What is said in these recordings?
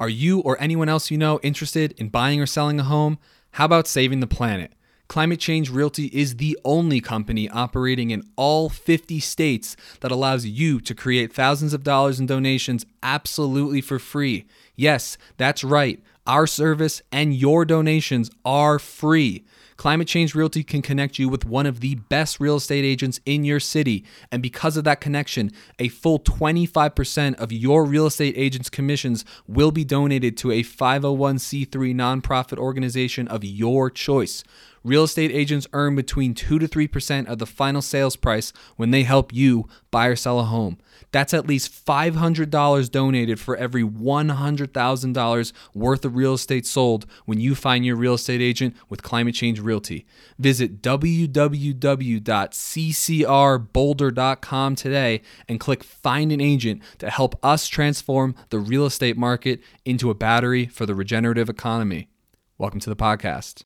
Are you or anyone else you know interested in buying or selling a home? How about saving the planet? Climate Change Realty is the only company operating in all 50 states that allows you to create thousands of dollars in donations absolutely for free. Yes, that's right. Our service and your donations are free. Climate Change Realty can connect you with one of the best real estate agents in your city. And because of that connection, a full 25% of your real estate agent's commissions will be donated to a 501c3 nonprofit organization of your choice. Real estate agents earn between 2 to 3% of the final sales price when they help you buy or sell a home. That's at least $500 donated for every $100,000 worth of real estate sold when you find your real estate agent with Climate Change Realty. Visit www.ccrboulder.com today and click Find an Agent to help us transform the real estate market into a battery for the regenerative economy. Welcome to the podcast.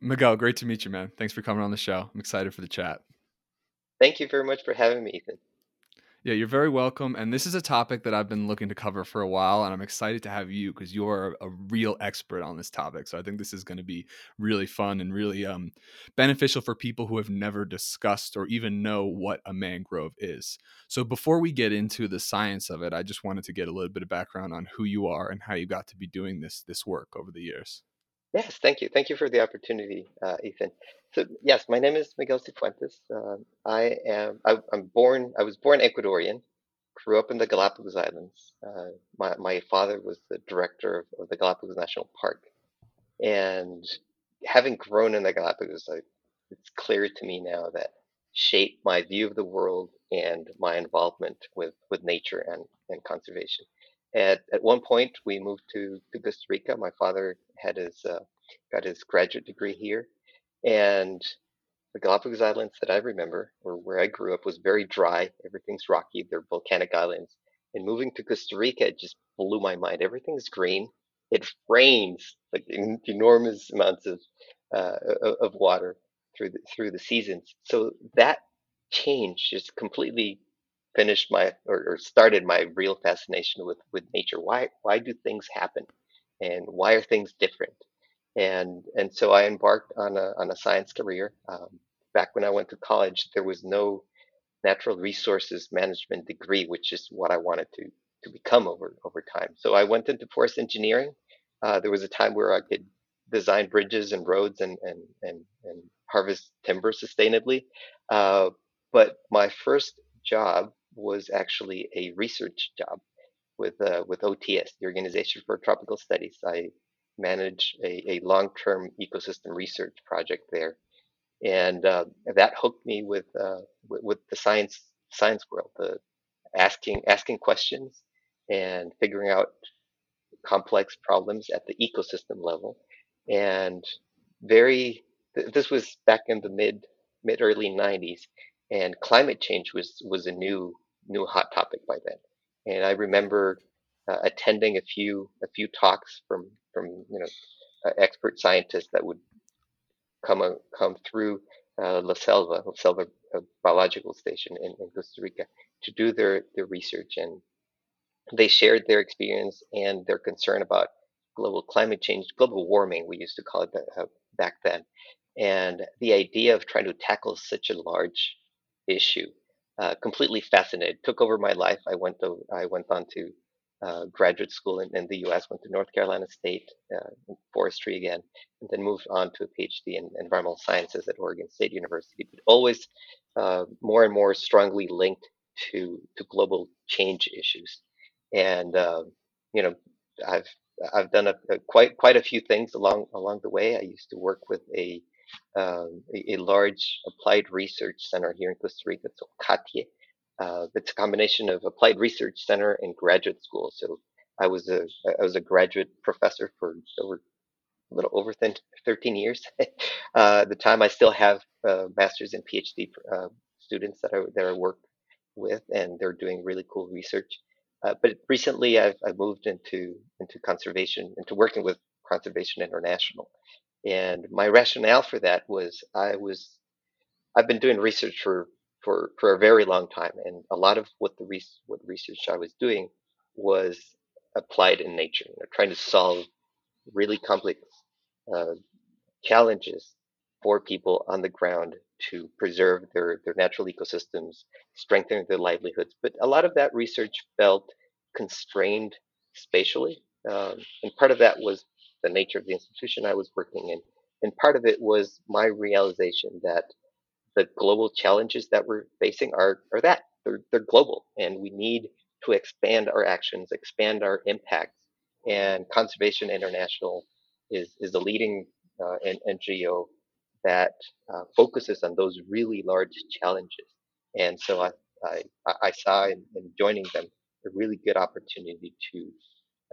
Miguel, great to meet you, man. Thanks for coming on the show. I'm excited for the chat. Thank you very much for having me, Ethan. Yeah, you're very welcome. And this is a topic that I've been looking to cover for a while, and I'm excited to have you because you're a real expert on this topic. So I think this is going to be really fun and really um, beneficial for people who have never discussed or even know what a mangrove is. So before we get into the science of it, I just wanted to get a little bit of background on who you are and how you got to be doing this this work over the years. Yes, thank you. Thank you for the opportunity, uh, Ethan. So yes, my name is Miguel Cifuentes. Uh, I am. I, am born. I was born Ecuadorian. Grew up in the Galapagos Islands. Uh, my my father was the director of, of, the Galapagos National Park, and having grown in the Galapagos, I, it's clear to me now that shaped my view of the world and my involvement with with nature and and conservation. At at one point, we moved to to Costa Rica. My father had his uh, got his graduate degree here, and the Galapagos Islands that I remember, or where I grew up, was very dry. Everything's rocky. They're volcanic islands. And moving to Costa Rica, it just blew my mind. Everything's green. It rains like enormous amounts of uh, of water through the, through the seasons. So that change just completely finished my or, or started my real fascination with with nature. Why why do things happen, and why are things different? And and so I embarked on a on a science career. Um, back when I went to college, there was no natural resources management degree, which is what I wanted to to become over over time. So I went into forest engineering. Uh, there was a time where I could design bridges and roads and and and, and harvest timber sustainably. Uh, but my first job was actually a research job with uh, with OTS, the Organization for Tropical Studies. I manage a, a long-term ecosystem research project there, and uh, that hooked me with, uh, with, with the science science world, the asking asking questions and figuring out complex problems at the ecosystem level, and very this was back in the mid mid early 90s and climate change was was a new new hot topic by then. And I remember uh, attending a few a few talks from from you know uh, expert scientists that would come uh, come through uh, La Selva, La Selva uh, Biological Station in, in Costa Rica to do their their research, and they shared their experience and their concern about global climate change, global warming, we used to call it uh, back then, and the idea of trying to tackle such a large issue uh, completely fascinated. Took over my life. I went to I went on to uh, graduate school in, in, the U.S. Went to North Carolina State uh, forestry again, and then moved on to a PhD in environmental sciences at Oregon State University. But always uh, more and more strongly linked to to global change issues, and uh, you know I've I've done a, a, quite quite a few things along along the way. I used to work with a um, a, a, large applied research center here in Costa Rica. It's CATIE. Uh, it's a combination of applied research center and graduate school. So I was a I was a graduate professor for over a little over 13 years. uh, at the time, I still have uh, master's and PhD uh, students that I that I work with, and they're doing really cool research. Uh, but recently, I've, I've moved into into conservation, into working with Conservation International, and my rationale for that was I was I've been doing research for for for a very long time, and a lot of what the re- what research I was doing was applied in nature. You know, trying to solve really complex uh, challenges for people on the ground to preserve their, their natural ecosystems, strengthen their livelihoods. But a lot of that research felt constrained spatially. Um, and part of that was the nature of the institution I was working in. And part of it was my realization that the global challenges that we're facing are, are that they're, they're global and we need to expand our actions, expand our impact. And Conservation International is, is the leading uh, NGO that uh, focuses on those really large challenges. And so I, I, I saw in, in, joining them a really good opportunity to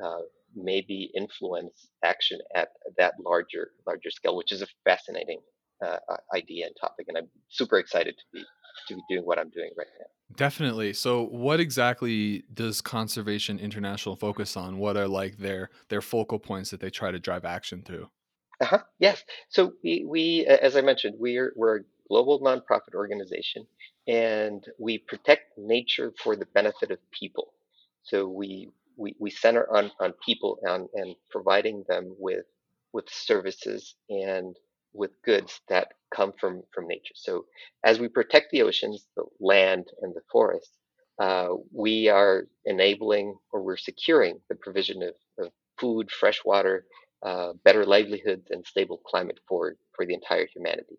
uh, maybe influence action at that larger larger scale, which is a fascinating uh, idea and topic. And I'm super excited to be to be doing what I'm doing right now. Definitely. So, what exactly does Conservation International focus on? What are like their their focal points that they try to drive action through? Uh-huh. Yes. So we, we, as I mentioned, we're we're a global nonprofit organization, and we protect nature for the benefit of people. So we we, we center on on people and and providing them with with services and with goods that come from from nature. So as we protect the oceans, the land, and the forest, uh, we are enabling or we're securing the provision of, of food, fresh water, uh, better livelihoods, and stable climate for for the entire humanity.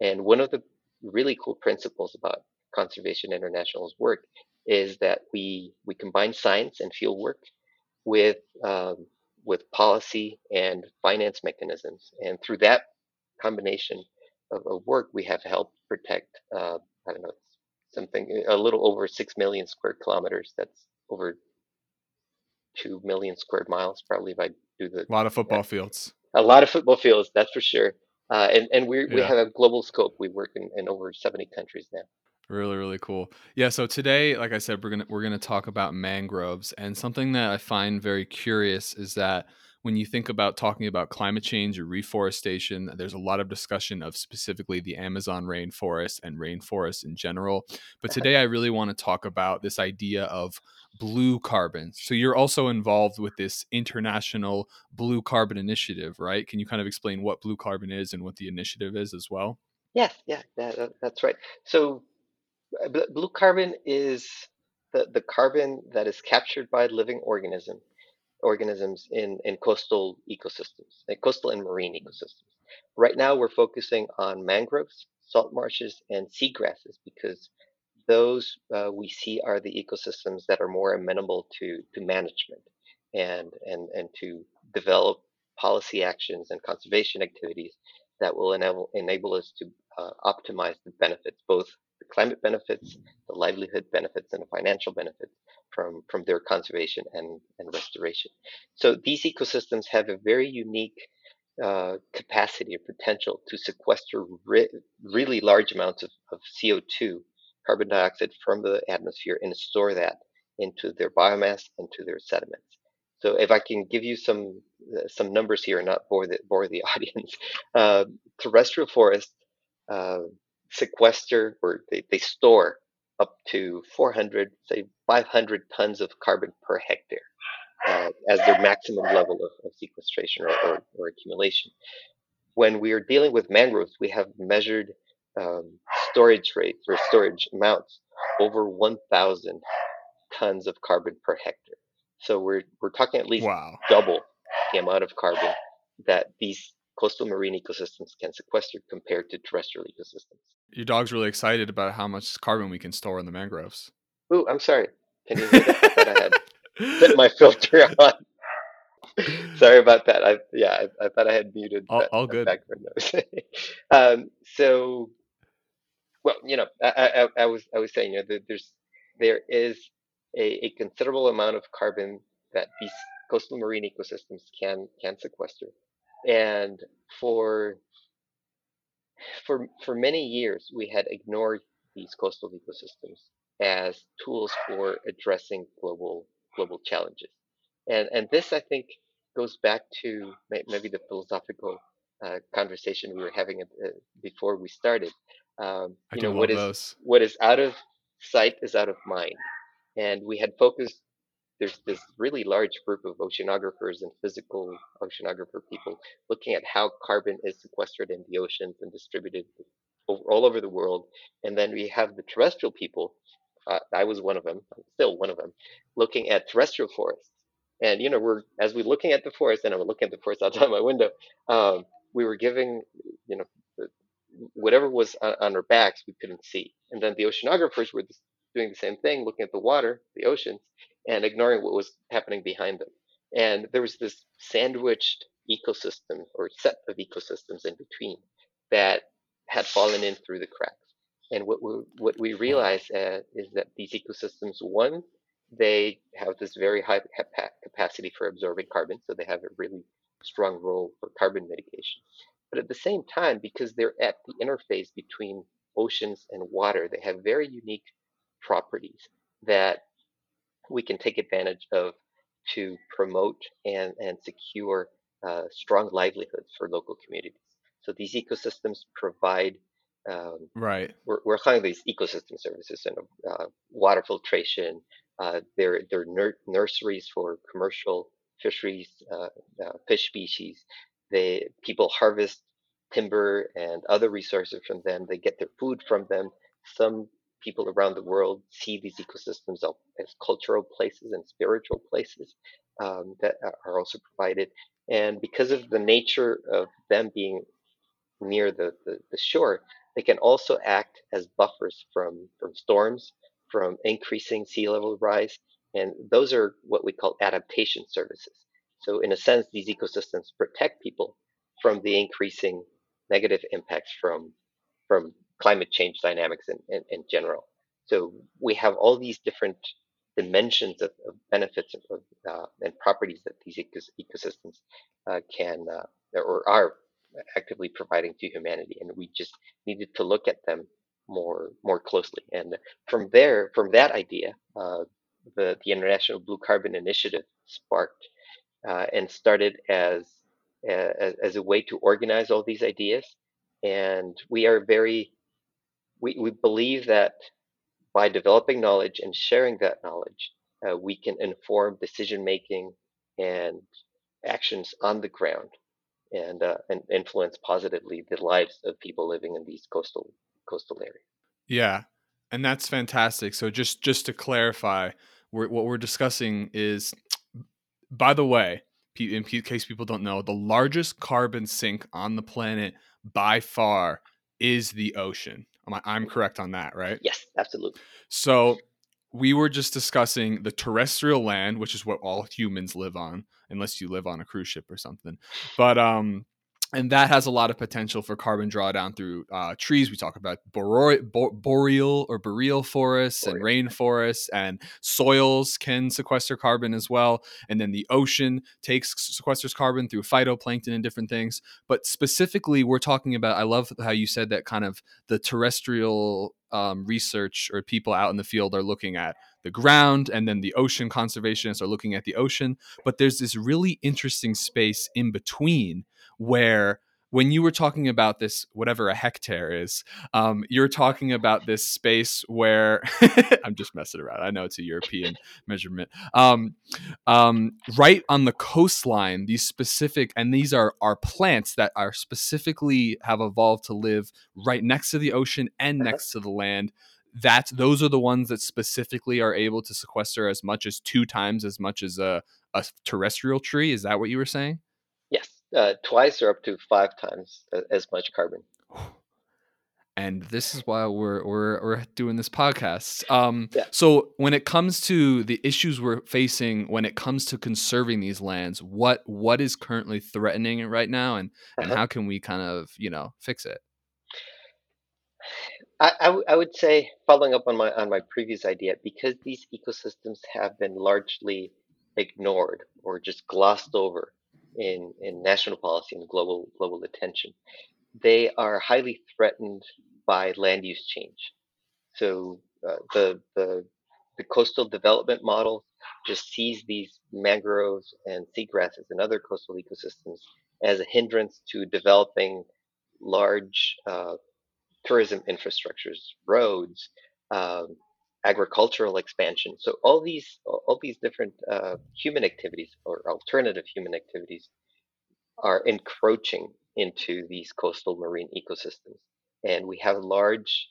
And one of the really cool principles about Conservation International's work is that we we combine science and field work with um, with policy and finance mechanisms, and through that combination of, of work, we have helped protect, uh, I don't know, something a little over 6 million square kilometers. That's over 2 million square miles, probably, if I do the. A lot of football fields. A lot of football fields, that's for sure. Uh, and and we yeah. we have a global scope. We work in, in over 70 countries now. Really, really cool. Yeah. So today, like I said, we're gonna we're gonna talk about mangroves, and something that I find very curious is that when you think about talking about climate change or reforestation, there's a lot of discussion of specifically the Amazon rainforest and rainforests in general. But today, I really want to talk about this idea of blue carbon. So you're also involved with this international blue carbon initiative, right? Can you kind of explain what blue carbon is and what the initiative is as well? Yes, yeah, yeah, that's right. So blue carbon is the, the carbon that is captured by living organism organisms in, in coastal ecosystems, like coastal and marine ecosystems. Right now, we're focusing on mangroves, salt marshes, and seagrasses because those uh, we see are the ecosystems that are more amenable to, to management and, and, and to develop policy actions and conservation activities that will enable, enable us to uh, optimize the benefits, both the climate benefits, the livelihood benefits, and the financial benefits from, from their conservation and, and restoration. So these ecosystems have a very unique uh, capacity or potential to sequester re- really large amounts of, of CO2, carbon dioxide from the atmosphere, and store that into their biomass and to their sediments. So if I can give you some uh, some numbers here and not bore the bore the audience, uh, terrestrial forests uh, sequester or they, they store up to 400, say 500 tons of carbon per hectare uh, as their maximum level of, of sequestration or, or, or, accumulation. When we are dealing with mangroves, we have measured um, storage rates or storage amounts over 1,000 tons of carbon per hectare. So we're we're talking at least wow. double the amount of carbon that these coastal marine ecosystems can sequester compared to terrestrial ecosystems. Your dog's really excited about how much carbon we can store in the mangroves. Ooh, I'm sorry. Can you hear that? I had put my filter on. sorry about that. I yeah, I, I, thought I had muted. All, that, all good. um, so, well, you know, I, I, I, was I was saying, you know, there's there is a, a considerable amount of carbon that these coastal marine ecosystems can can sequester and for for for many years we had ignored these coastal ecosystems as tools for addressing global global challenges. And and this i think goes back to maybe the philosophical uh, conversation we were having uh, before we started. Um, you know what is what is out of sight is out of mind. And we had focused there's this really large group of oceanographers and physical oceanographer people looking at how carbon is sequestered in the oceans and distributed all over the world. And then we have the terrestrial people. Uh, I was one of them. I'm still one of them, looking at terrestrial forests. And you know, we're as we're looking at the forest, and I'm looking at the forest outside my window. Um, we were giving, you know, whatever was on, on our backs, we couldn't see. And then the oceanographers were doing the same thing, looking at the water, the oceans, and ignoring what was happening behind them. And there was this sandwiched ecosystem or set of ecosystems in between that had fallen in through the cracks. And what we, what we realize uh, is that these ecosystems, one, they have this very high capacity for absorbing carbon, so they have a really strong role for carbon mitigation. But at the same time, because they're at the interface between oceans and water, they have very unique properties that we can take advantage of to promote and, and secure uh, strong livelihoods for local communities. So these ecosystems provide um, right. We're, we're calling these ecosystem services and uh, water filtration. Uh, they're they're nur- nurseries for commercial fisheries, uh, uh, fish species. They people harvest timber and other resources from them. They get their food from them. Some people around the world see these ecosystems as cultural places and spiritual places um, that are also provided. And because of the nature of them being near the, the, the shore, they can also act as buffers from, from storms, from increasing sea level rise. And those are what we call adaptation services. So, in a sense, these ecosystems protect people from the increasing negative impacts from, from climate change dynamics in, in, in general. So, we have all these different dimensions of, of benefits of, uh, and properties that these ecosystems uh, can uh, or are actively providing to humanity, and we just needed to look at them more more closely. And from there, from that idea, uh, the the International Blue Carbon Initiative sparked uh, and started as, as as a way to organize all these ideas. And we are very we, we believe that by developing knowledge and sharing that knowledge, uh, we can inform decision making and actions on the ground and uh, and influence positively the lives of people living in these coastal coastal areas. Yeah, and that's fantastic. So just just to clarify, we're, what we're discussing is, by the way, in case people don't know, the largest carbon sink on the planet by far is the ocean. I'm correct on that, right? Yes, absolutely. So we were just discussing the terrestrial land, which is what all humans live on, unless you live on a cruise ship or something. But um, and that has a lot of potential for carbon drawdown through uh, trees. We talk about boreal or boreal forests boreal. and rainforests, and soils can sequester carbon as well. And then the ocean takes sequesters carbon through phytoplankton and different things. But specifically, we're talking about. I love how you said that kind of the terrestrial um, research or people out in the field are looking at the ground, and then the ocean conservationists are looking at the ocean. But there's this really interesting space in between where when you were talking about this, whatever a hectare is, um, you're talking about this space where I'm just messing around. I know it's a European measurement. Um, um, right on the coastline, these specific, and these are are plants that are specifically have evolved to live right next to the ocean and uh-huh. next to the land. That those are the ones that specifically are able to sequester as much as two times as much as a, a terrestrial tree. Is that what you were saying? Uh, twice or up to five times as much carbon. And this is why we're we're we're doing this podcast. Um, yeah. So when it comes to the issues we're facing, when it comes to conserving these lands, what what is currently threatening it right now, and and uh-huh. how can we kind of you know fix it? I, I, w- I would say, following up on my on my previous idea, because these ecosystems have been largely ignored or just glossed over in, in national policy and global global attention. They are highly threatened by land use change. So uh, the the the coastal development model just sees these mangroves and seagrasses and other coastal ecosystems as a hindrance to developing large uh, tourism infrastructures, roads, um, agricultural expansion. So all these all these different uh, human activities or alternative human activities are encroaching into these coastal marine ecosystems, and we have large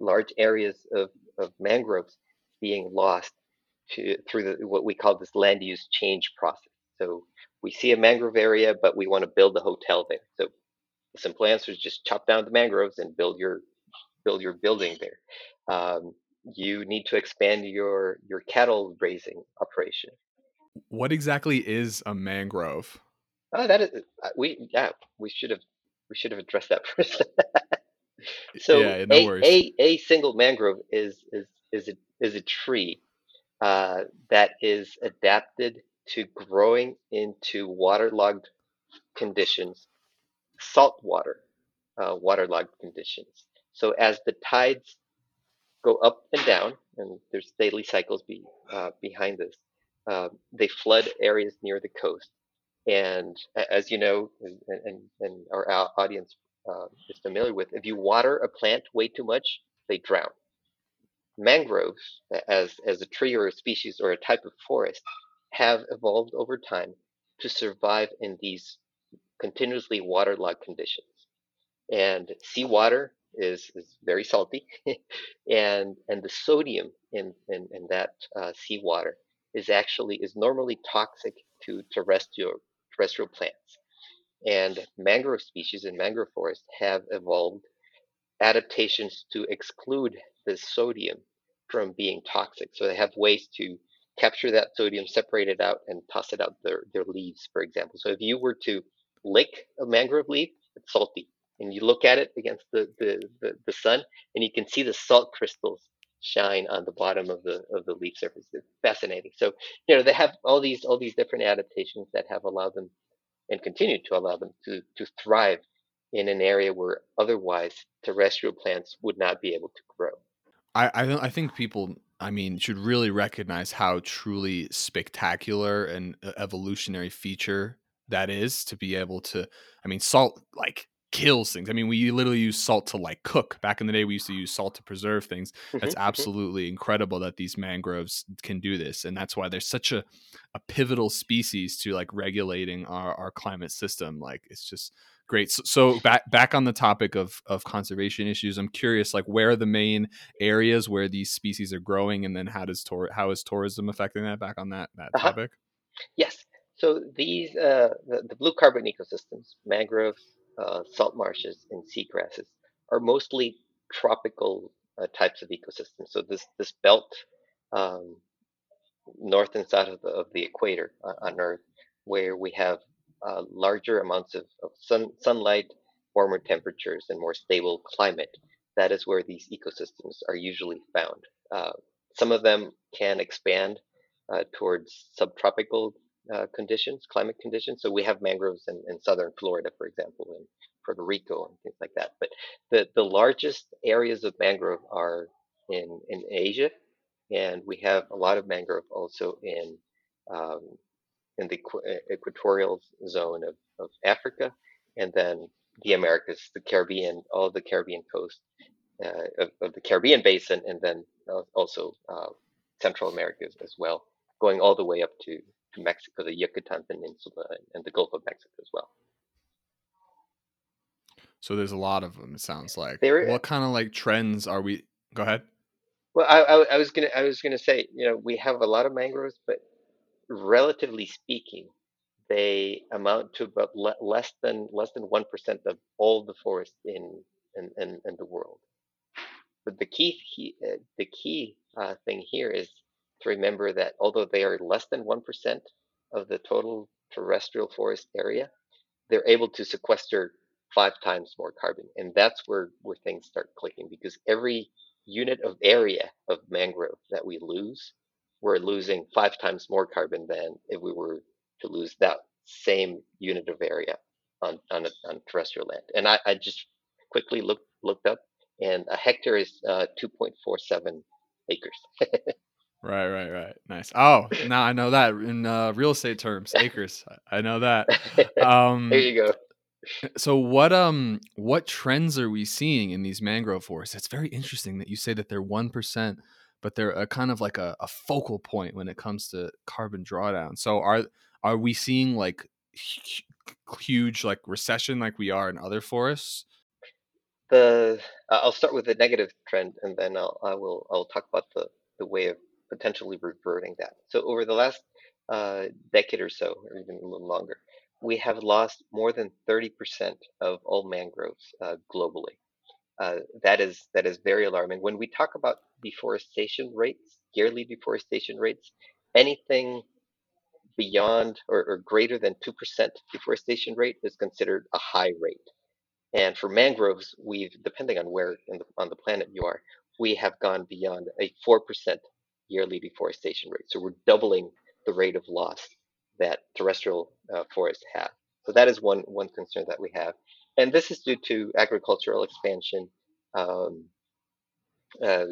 large areas of, of mangroves being lost to through the, what we call this land use change process. So we see a mangrove area, but we want to build a hotel there. So the simple answer is just chop down the mangroves and build your build your building there. Um, you need to expand your your cattle raising operation. What exactly is a mangrove? Oh, that is uh, we yeah we should have we should have addressed that first. so yeah, no a, a a single mangrove is is is a is a tree uh, that is adapted to growing into waterlogged conditions, saltwater uh, waterlogged conditions. So as the tides go up and down, and there's daily cycles be, uh, behind this, uh, they flood areas near the coast. And as you know, and, and, and our audience uh, is familiar with, if you water a plant way too much, they drown. Mangroves, as, as a tree or a species or a type of forest, have evolved over time to survive in these continuously waterlogged conditions. And seawater is, is very salty, and and the sodium in in, in that uh, seawater is actually is normally toxic to terrestrial terrestrial plants. And mangrove species and mangrove forests have evolved adaptations to exclude the sodium from being toxic. So they have ways to capture that sodium, separate it out, and toss it out their, their leaves, for example. So if you were to lick a mangrove leaf, it's salty. And you look at it against the, the, the, the sun, and you can see the salt crystals shine on the bottom of the of the leaf surface. It's fascinating. So you know they have all these all these different adaptations that have allowed them and continue to allow them to to thrive in an area where otherwise terrestrial plants would not be able to grow. I I, I think people I mean, should really recognize how truly spectacular and uh, evolutionary feature that is to be able to. I mean, salt like kills things. I mean, we literally use salt to like cook. Back in the day, we used to use salt to preserve things. That's mm-hmm, mm-hmm. absolutely incredible that these mangroves can do this, and that's why they're such a a pivotal species to like regulating our our climate system. Like, it's just Great. So, so, back back on the topic of of conservation issues, I'm curious, like where are the main areas where these species are growing, and then how does tour how is tourism affecting that? Back on that that uh-huh. topic. Yes. So these uh, the, the, blue carbon ecosystems, mangroves, uh, salt marshes, and seagrasses, are mostly tropical uh, types of ecosystems. So this this belt, um, north and south of the, of the equator uh, on Earth, where we have uh, larger amounts of, of sun, sunlight, warmer temperatures, and more stable climate, that is where these ecosystems are usually found. Uh, some of them can expand uh, towards subtropical uh, conditions, climate conditions. So we have mangroves in, in, southern Florida, for example, in Puerto Rico and things like that. But the, the largest areas of mangrove are in, in Asia, and we have a lot of mangrove also in um, in the equatorial zone of, of Africa, and then the Americas, the Caribbean, all the Caribbean coast uh, of, of, the Caribbean basin, and then also uh, Central America as well, going all the way up to, to Mexico, the Yucatan Peninsula, and the Gulf of Mexico as well. So there's a lot of them. It sounds like. There, what kind of like trends are we? Go ahead. Well, I, I, I was gonna I was gonna say you know we have a lot of mangroves, but relatively speaking, they amount to about le- less than less than one percent of all the forest in in, in, in the world. But the key he, uh, the key uh, thing here is to remember that although they are less than one percent of the total terrestrial forest area, they're able to sequester five times more carbon, and that's where where things start clicking because every unit of area of mangrove that we lose we're losing five times more carbon than if we were to lose that same unit of area on on, a, on terrestrial land. And I, I just quickly looked looked up, and a hectare is uh, 2.47 acres. right, right, right. Nice. Oh, now I know that in uh, real estate terms, acres. I know that. Um, there you go. So what um what trends are we seeing in these mangrove forests? It's very interesting that you say that they're one percent but they're a kind of like a, a focal point when it comes to carbon drawdown. So are are we seeing like huge like recession like we are in other forests? The I'll start with the negative trend, and then I'll I will I'll talk about the the way of potentially reverting that. So over the last uh, decade or so, or even a little longer, we have lost more than 30% of all mangroves uh, globally. Uh, that is that is very alarming. When we talk about deforestation rates, yearly deforestation rates, anything beyond or, or greater than 2% deforestation rate is considered a high rate. And for mangroves, we've, depending on where the, on the planet you are, we have gone beyond a 4% yearly deforestation rate. So we're doubling the rate of loss that terrestrial uh, forests have. So that is one, one concern that we have. And this is due to agricultural expansion, um, uh,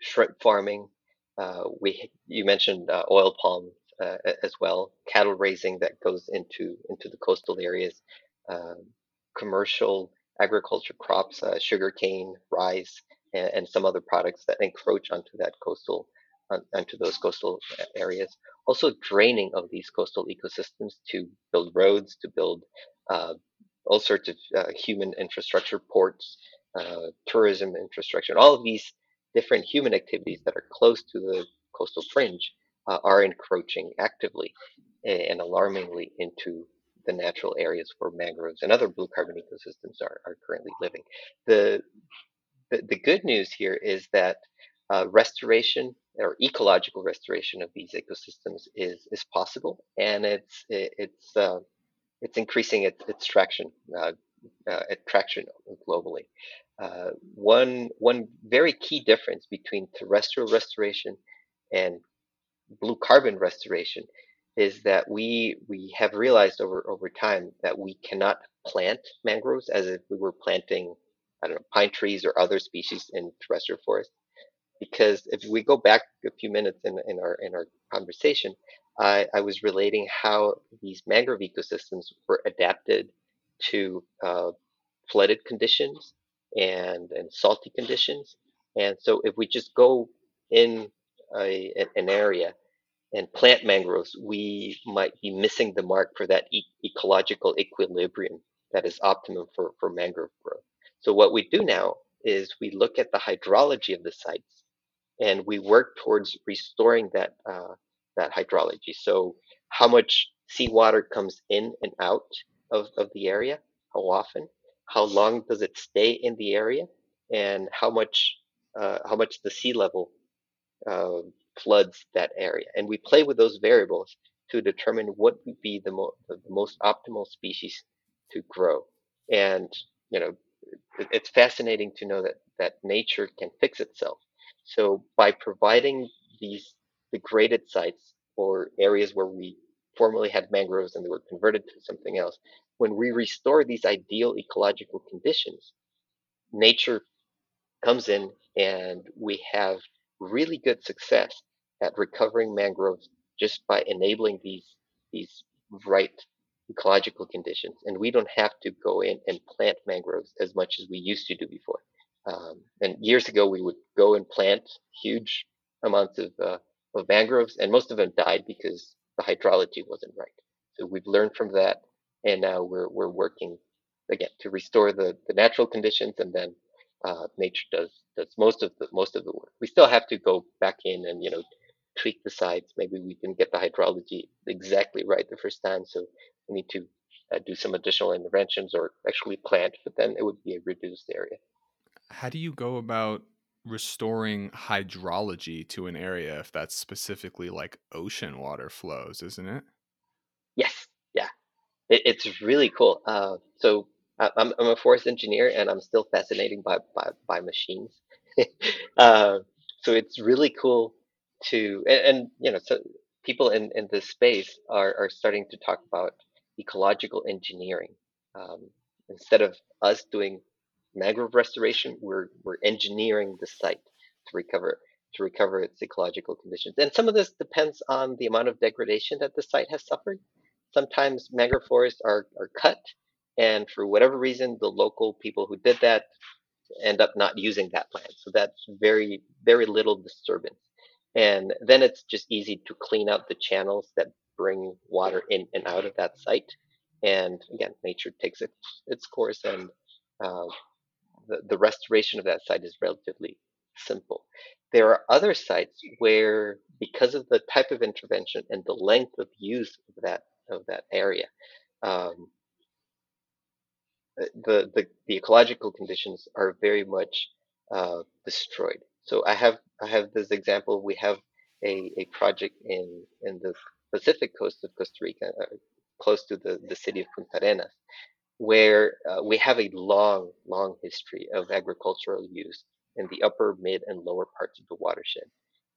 shrimp farming. Uh, we, you mentioned uh, oil palm uh, as well, cattle raising that goes into, into the coastal areas, um, commercial agriculture crops, uh, sugarcane, rice, and, and, some other products that encroach onto that coastal, onto those coastal areas. Also draining of these coastal ecosystems to build roads, to build uh, all sorts of uh, human infrastructure, ports, uh, tourism infrastructure, and all of these different human activities that are close to the coastal fringe uh, are encroaching actively and alarmingly into the natural areas where mangroves and other blue carbon ecosystems are, are currently living. The, the, the good news here is that uh, restoration or ecological restoration of these ecosystems is is possible, and it's it, it's uh, it's increasing its, its traction uh, uh, traction globally. Uh, one one very key difference between terrestrial restoration and blue carbon restoration is that we we have realized over over time that we cannot plant mangroves as if we were planting I don't know pine trees or other species in terrestrial forest because if we go back a few minutes in, in our in our conversation I, I was relating how these mangrove ecosystems were adapted to uh, flooded conditions and and salty conditions and so if we just go in a, an area and plant mangroves, we might be missing the mark for that e- ecological equilibrium that is optimum for, for mangrove growth. So what we do now is we look at the hydrology of the sites and we work towards restoring that uh, that hydrology. So how much seawater comes in and out of, of the area, how often, how long does it stay in the area, and how much uh, how much the sea level uh, floods that area. And we play with those variables to determine what would be the, mo- the most optimal species to grow. And, you know, it, it's fascinating to know that, that nature can fix itself. So by providing these degraded sites or areas where we formerly had mangroves and they were converted to something else, when we restore these ideal ecological conditions, nature comes in and we have really good success at recovering mangroves just by enabling these these right ecological conditions. And we don't have to go in and plant mangroves as much as we used to do before. Um, and years ago, we would go and plant huge amounts of, uh, of mangroves, and most of them died because the hydrology wasn't right. So we've learned from that, and now we're we're working again to restore the the natural conditions, and then uh, nature does does most of the most of the work. We still have to go back in and you know tweak the sites. Maybe we didn't get the hydrology exactly right the first time, so we need to uh, do some additional interventions or actually plant, but then it would be a reduced area. How do you go about restoring hydrology to an area if that's specifically like ocean water flows, isn't it? Yes, yeah, it, it's really cool. Uh, so I'm, I'm a forest engineer and I'm still fascinated by, by, by machines. uh, so it's really cool to and, and, you know so people in, in this space are, are starting to talk about ecological engineering um, instead of us doing mangrove restoration we're we're engineering the site to recover to recover its ecological conditions. And some of this depends on the amount of degradation that the site has suffered. Sometimes mangrove forests are, are cut and for whatever reason the local people who did that end up not using that land so that's very very little disturbance. And then it's just easy to clean out the channels that bring water in and out of that site. And again, nature takes its, its course and uh, the, restoration of that site is relatively simple. There are other sites where, because of the type of intervention and the length of use of that of that area, um, the, the the ecological conditions are very much uh, destroyed. So I have I have this example. We have a, a project in in the Pacific coast of Costa Rica, uh, close to the, the city of Puntarenas, where uh, we have a long, long history of agricultural use in the upper, mid, and lower parts of the watershed.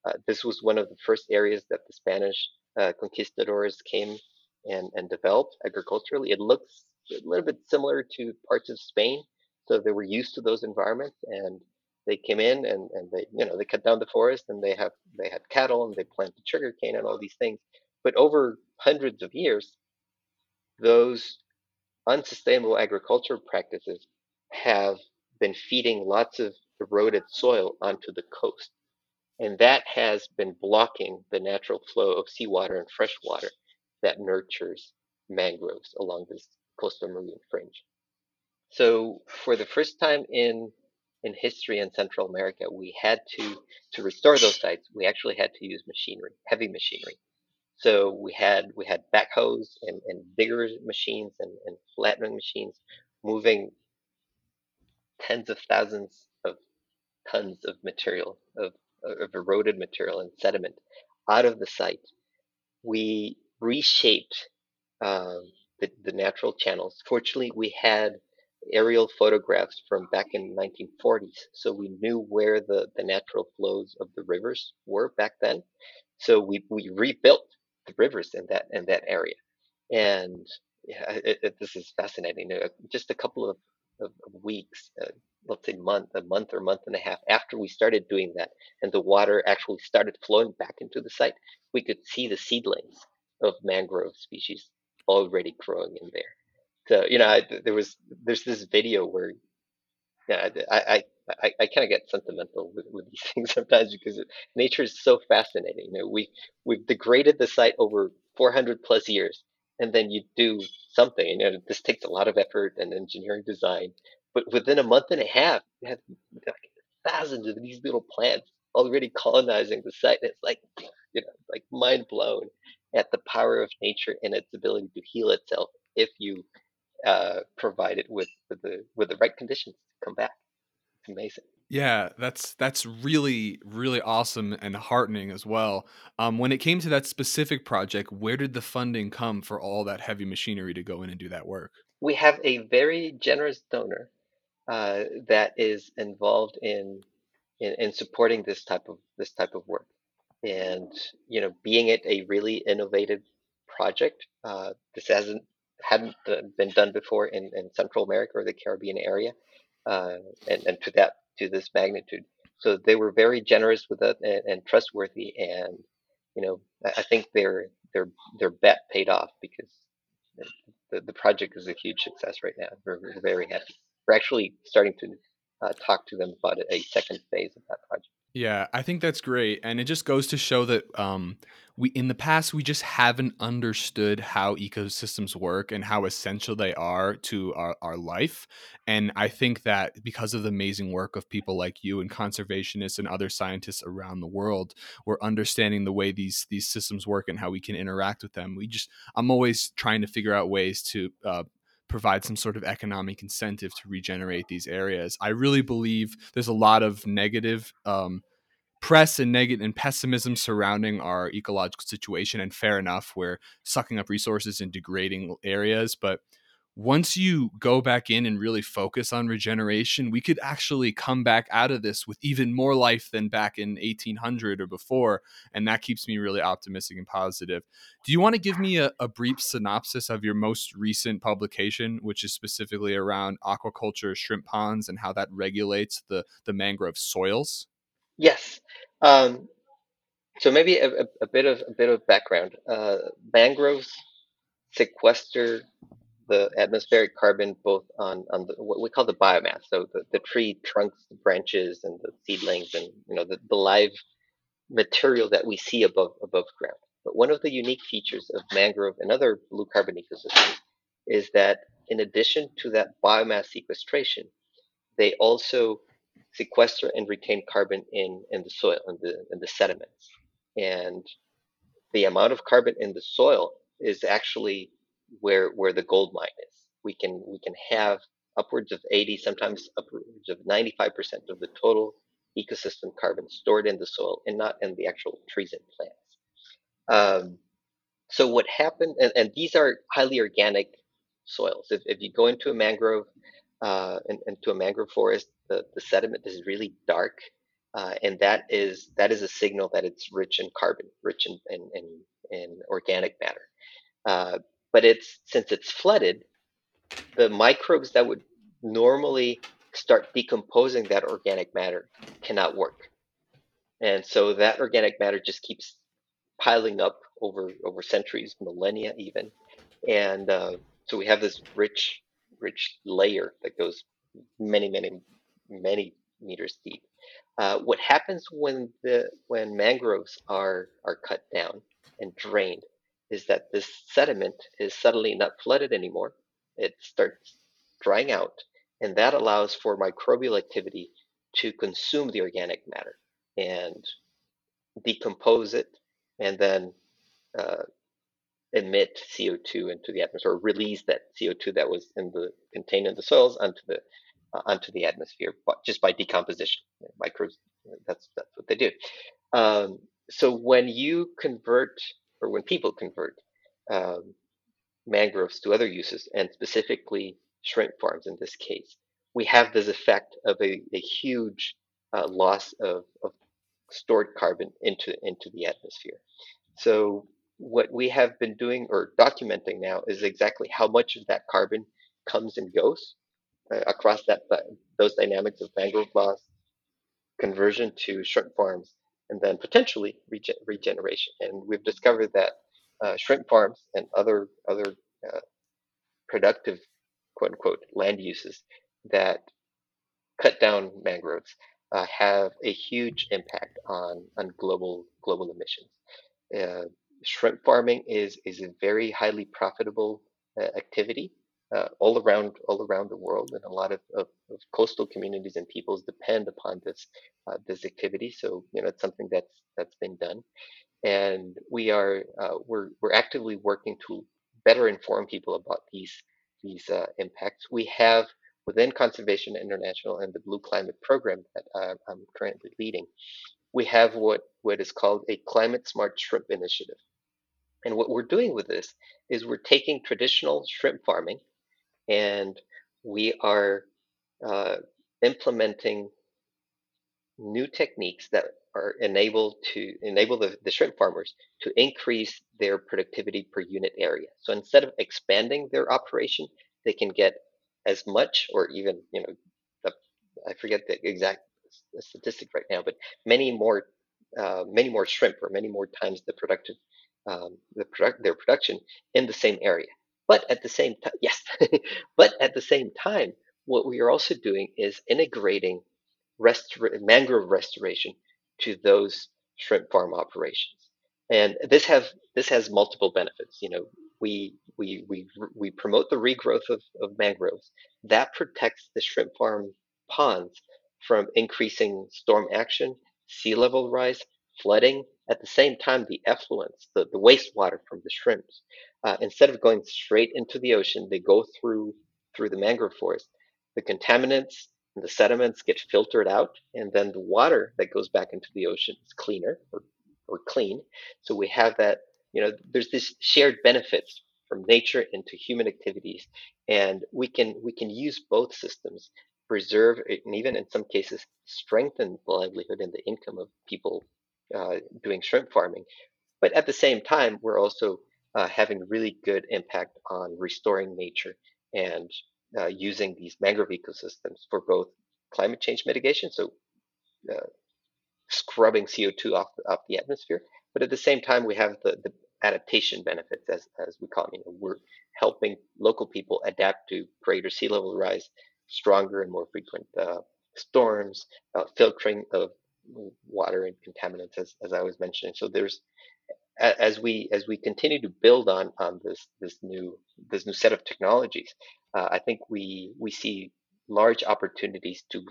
Uh, this was one of the first areas that the Spanish uh, conquistadors came and, and developed agriculturally. It looks a little bit similar to parts of Spain, so they were used to those environments, and they came in and, and they you know they cut down the forest and they have they had cattle and they planted sugarcane and all these things. But over hundreds of years, those unsustainable agriculture practices have been feeding lots of eroded soil onto the coast. And that has been blocking the natural flow of seawater and fresh water that nurtures mangroves along this coastal marine fringe. So for the first time in in history in Central America, we had to to restore those sites. We actually had to use machinery, heavy machinery. So we had we had backhoes and, and digger machines and, and flattening machines moving tens of thousands of tons of material of, of eroded material and sediment out of the site. We reshaped um, the, the natural channels. Fortunately, we had aerial photographs from back in 1940s, so we knew where the, the natural flows of the rivers were back then. So we, we rebuilt the rivers in that in that area, and yeah, it, it, this is fascinating. Just a couple of, of, weeks, uh, let's say month, a month or month and a half after we started doing that, and the water actually started flowing back into the site, we could see the seedlings of mangrove species already growing in there. So you know, I, there was there's this video where yeah, I I I, I kind of get sentimental with, with these things sometimes because it, nature is so fascinating. You know, we we've degraded the site over 400 plus years, and then you do something. You know, this takes a lot of effort and engineering design, but within a month and a half, you have like thousands of these little plants already colonizing the site. It's like you know, like mind blown at the power of nature and its ability to heal itself if you uh, provide it with, with the with the right conditions to come back. Amazing. Yeah, that's that's really really awesome and heartening as well. Um, when it came to that specific project, where did the funding come for all that heavy machinery to go in and do that work? We have a very generous donor uh, that is involved in, in in supporting this type of this type of work, and you know, being it a really innovative project, uh, this hasn't hadn't been done before in, in Central America or the Caribbean area, uh, and, and to that to this magnitude. So they were very generous with it and, and trustworthy, and you know I think their their their bet paid off because the, the project is a huge success right now. We're, we're very happy. We're actually starting to uh, talk to them about a second phase of that project. Yeah, I think that's great, and it just goes to show that um, we in the past we just haven't understood how ecosystems work and how essential they are to our, our life. And I think that because of the amazing work of people like you and conservationists and other scientists around the world, we're understanding the way these these systems work and how we can interact with them. We just I'm always trying to figure out ways to uh, provide some sort of economic incentive to regenerate these areas. I really believe there's a lot of negative um, press and negative and pessimism surrounding our ecological situation, and fair enough, we're sucking up resources and degrading areas, but once you go back in and really focus on regeneration, we could actually come back out of this with even more life than back in 1800 or before. And that keeps me really optimistic and positive. Do you want to give me a, a brief synopsis of your most recent publication, which is specifically around aquaculture shrimp ponds and how that regulates the, the mangrove soils? Yes. Um, so maybe a, a, a, bit of a bit of background. Uh, mangroves sequester the atmospheric carbon both on, on the, what we call the biomass, so the, the tree trunks, the branches, and the seedlings, and you know the, the live material that we see above above ground. But one of the unique features of mangrove and other blue carbon ecosystems is that in addition to that biomass sequestration, they also sequester and retain carbon in, in the soil, in the, in the sediments. And the amount of carbon in the soil is actually where, where the gold mine is. We can, we can have upwards of 80, sometimes upwards of 95% of the total ecosystem carbon stored in the soil and not in the actual trees and plants. Um, so what happened, and, and, these are highly organic soils. If, if you go into a mangrove, uh, in, into a mangrove forest, the, the sediment is really dark, uh, and that is that is a signal that it's rich in carbon, rich in in, in, in organic matter. Uh, but it's since it's flooded, the microbes that would normally start decomposing that organic matter cannot work. And so that organic matter just keeps piling up over over centuries, millennia even. And uh, so we have this rich, rich layer that goes many, many, many meters deep. Uh, what happens when the when mangroves are are cut down and drained is that this sediment is suddenly not flooded anymore. It starts drying out, and that allows for microbial activity to consume the organic matter and decompose it, and then uh, emit CO2 into the atmosphere, or release that CO2 that was in the contained in the soils onto the uh, onto the atmosphere, but just by decomposition. Microbes, that's that's what they do. Um, so when you convert, or when people convert um, mangroves to other uses, and specifically shrimp farms in this case, we have this effect of a, a huge uh, loss of, of stored carbon into into the atmosphere. So what we have been doing or documenting now is exactly how much of that carbon comes and goes uh, across that those dynamics of mangrove loss, conversion to shrimp farms, and then potentially regen regeneration. And we've discovered that uh, shrimp farms and other other uh, productive quote unquote land uses that cut down mangroves uh, have a huge impact on on global global emissions. Shrimp farming is is a very highly profitable uh, activity uh, all around all around the world, and a lot of, of, of coastal communities and peoples depend upon this uh, this activity. So you know it's something that's that's been done, and we are uh, we're we're actively working to better inform people about these these uh, impacts. We have within Conservation International and the Blue Climate Program that uh, I'm currently leading, we have what, what is called a climate smart shrimp initiative. And what we're doing with this is we're taking traditional shrimp farming and we are uh, implementing new techniques that are enabled to enable the, the shrimp farmers to increase their productivity per unit area. So instead of expanding their operation, they can get as much or even, you know, I forget the exact statistic right now, but many more, uh, many more shrimp or many more times the productive um, the product, their production in the same area. But at the same time, yes, but at the same time, what we are also doing is integrating mangrove restoration to those shrimp farm operations. And this this has multiple benefits. You know, we we we we promote the regrowth of, of mangroves. That protects the shrimp farm ponds from increasing storm action, sea level rise, flooding, at the same time, the effluents, the, the wastewater from the shrimps, uh, instead of going straight into the ocean, they go through through the mangrove forest. The contaminants and the sediments get filtered out, and then the water that goes back into the ocean is cleaner or, or clean. So we have that, you know, there's this shared benefits from nature into human activities, and we can we can use both systems, preserve and even in some cases strengthen the livelihood and the income of people uh, doing shrimp farming. But at the same time, we're also uh, having really good impact on restoring nature and uh, using these mangrove ecosystems for both climate change mitigation, so uh, scrubbing CO2 off, off the atmosphere, but at the same time, we have the, the adaptation benefits, as, as we call them. You know, we're helping local people adapt to greater sea level rise, stronger and more frequent uh, storms, uh, filtering of water and contaminants, as, as I was mentioning. So there's as we as we continue to build on on this this new this new set of technologies, uh, I think we we see large opportunities to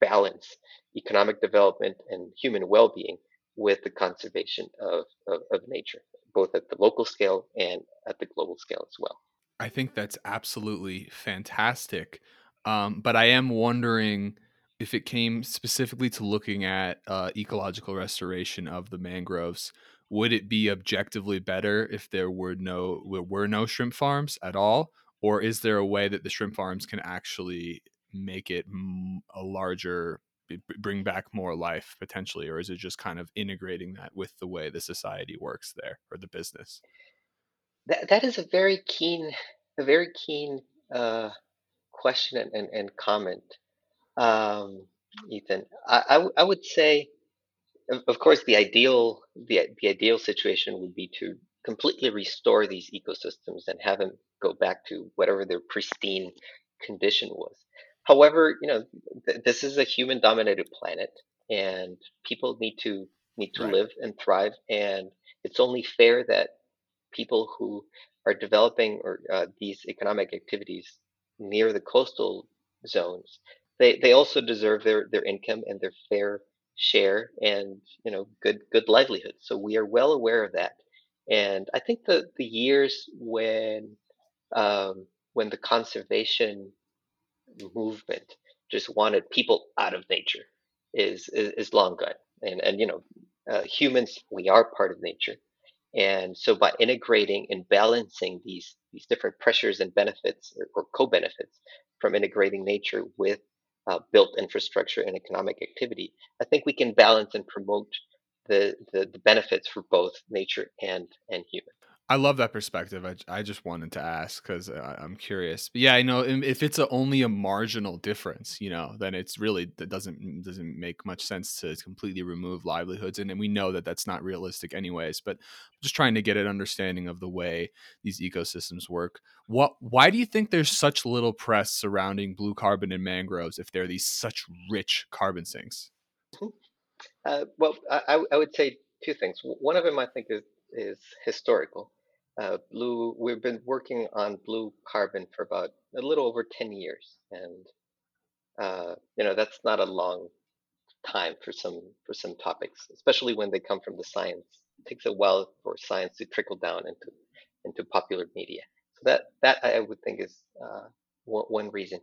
balance economic development and human well-being with the conservation of, of, of nature, both at the local scale and at the global scale as well. I think that's absolutely fantastic. Um, but I am wondering if it came specifically to looking at uh, ecological restoration of the mangroves, would it be objectively better if there were no were no shrimp farms at all, or is there a way that the shrimp farms can actually make it a larger bring back more life potentially or is it just kind of integrating that with the way the society works there or the business? That, that is a very keen a very keen uh, question and, and, and comment um, ethan I, I, w- I would say of, of course the ideal the, the ideal situation would be to completely restore these ecosystems and have them go back to whatever their pristine condition was However, you know, th- this is a human-dominated planet, and people need to need to right live and thrive. And it's only fair that people who are developing or uh, these economic activities near the coastal zones, they they also deserve their their income and their fair share and you know good good livelihood. So we are well aware of that. And I think the the years when um, when the conservation movement just wanted people out of nature is is, is long gone and and you know uh, humans we are part of nature and so by integrating and balancing these these different pressures and benefits or, or co-benefits from integrating nature with uh, built infrastructure and economic activity i think we can balance and promote the, the, the benefits for both nature and and human I love that perspective. I, I just wanted to ask because I'm curious. But yeah, I know if it's a, only a marginal difference, you know, then it's really that doesn't doesn't make much sense to completely remove livelihoods, and, and we know that that's not realistic anyways. But just trying to get an understanding of the way these ecosystems work. What? Why do you think there's such little press surrounding blue carbon and mangroves if they're these such rich carbon sinks? Uh, well, I, I would say two things. One of them I think is is historical uh, blue, we've been working on blue carbon for about a little over 10 years. And, uh, you know, that's not a long time for some, for some topics, especially when they come from the science. It takes a while for science to trickle down into, into popular media. So that, that I would think is uh, one, one reason.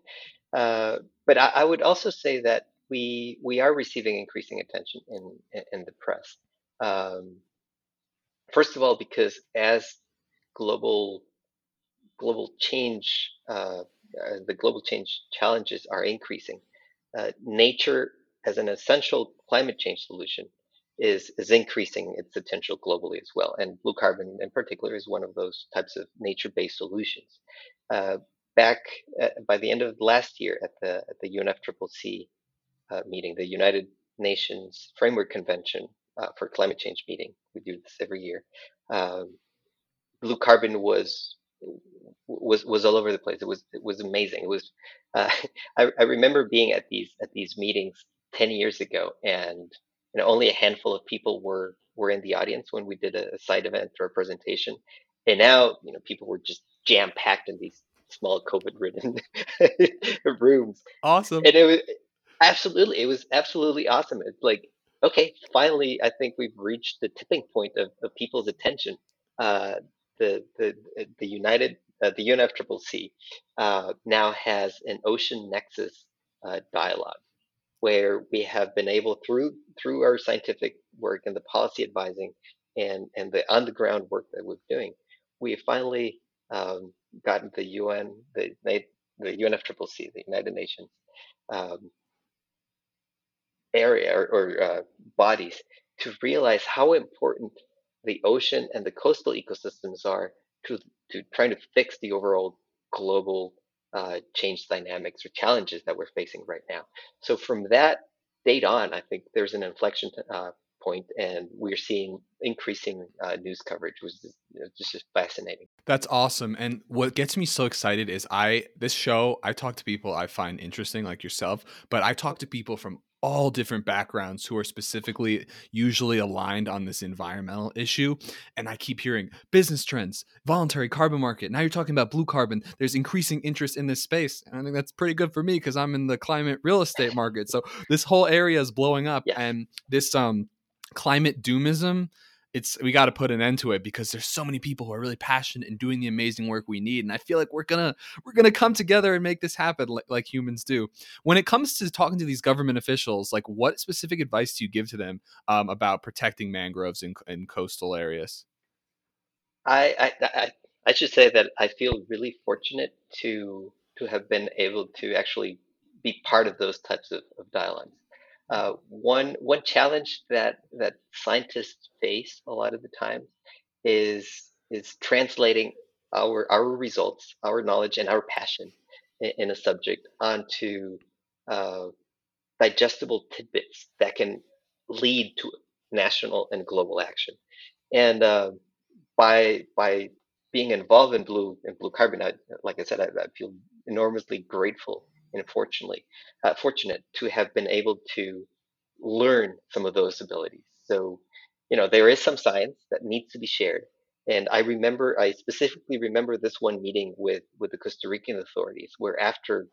Uh, but I, I, would also say that we, we are receiving increasing attention in, in, in the press. Um, first of all, because as global global change, uh, uh, the global change challenges are increasing. Uh, nature as an essential climate change solution is is increasing its potential globally as well. And blue carbon, in particular, is one of those types of nature-based solutions. Uh, back at, by the end of last year at the at the UNFCCC uh, meeting, the United Nations Framework Convention uh, for Climate Change meeting, we do this every year. Um, blue carbon was was was all over the place. It was it was amazing. It was uh, I, I remember being at these at these meetings ten years ago, and you know only a handful of people were were in the audience when we did a, a side event or a presentation, and now you know people were just jam packed in these small COVID ridden rooms. Awesome. And it was absolutely it was absolutely awesome. It's like okay, finally I think we've reached the tipping point of, of people's attention. Uh, the the the United uh, the UNFCCC uh, now has an ocean nexus uh, dialogue where we have been able through through our scientific work and the policy advising and and the on the ground work that we're doing, we have finally um, gotten the UN the the UNFCCC the United Nations um, area or, or uh, bodies to realize how important the ocean and the coastal ecosystems are to, to trying to fix the overall global uh, change dynamics or challenges that we're facing right now. So from that date on, I think there's an inflection uh, point, and we're seeing increasing uh, news coverage, which is just, just fascinating. That's awesome. And what gets me so excited is I this show I talk to people I find interesting, like yourself, but I talk to people from all different backgrounds who are specifically usually aligned on this environmental issue. And I keep hearing business trends, voluntary carbon market. Now you're talking about blue carbon. There's increasing interest in this space. And I think that's pretty good for me because I'm in the climate real estate market. So this whole area is blowing up. And this um climate doomism it's we got to put an end to it because there's so many people who are really passionate and doing the amazing work we need and i feel like we're gonna we're gonna come together and make this happen like, like humans do when it comes to talking to these government officials like what specific advice do you give to them um, about protecting mangroves in, in coastal areas I, I I I should say that I feel really fortunate to to have been able to actually be part of those types of, of dialogues. Uh, one one challenge that that scientists face a lot of the time is is translating our our results, our knowledge, and our passion in, in a subject onto uh, digestible tidbits that can lead to national and global action. And uh, by by being involved in blue in blue carbon, I, like I said, I, I feel enormously grateful and fortunately uh, fortunate to have been able to learn some of those abilities. So, you know, there is some science that needs to be shared. And I remember, I specifically remember this one meeting with with the Costa Rican authorities, where after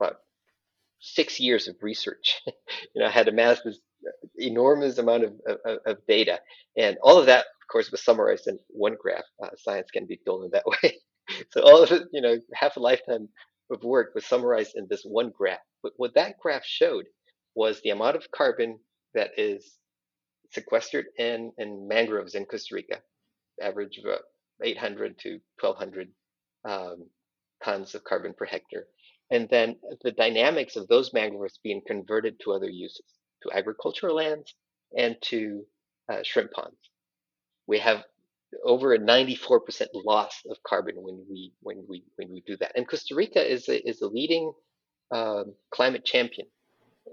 about six years of research, you know, I had amassed this enormous amount of, of, of data, and all of that, of course, was summarized in one graph. Uh, science can be built in that way. so all of it, you know, half a lifetime of work was summarized in this one graph. But what that graph showed was the amount of carbon that is sequestered in, in mangroves in Costa Rica, average of 800 to 1200 um, tons of carbon per hectare. And then the dynamics of those mangroves being converted to other uses, to agricultural lands and to uh, shrimp ponds. We have over a 94% loss of carbon when we when we when we do that. And Costa Rica is a, is a leading um, climate champion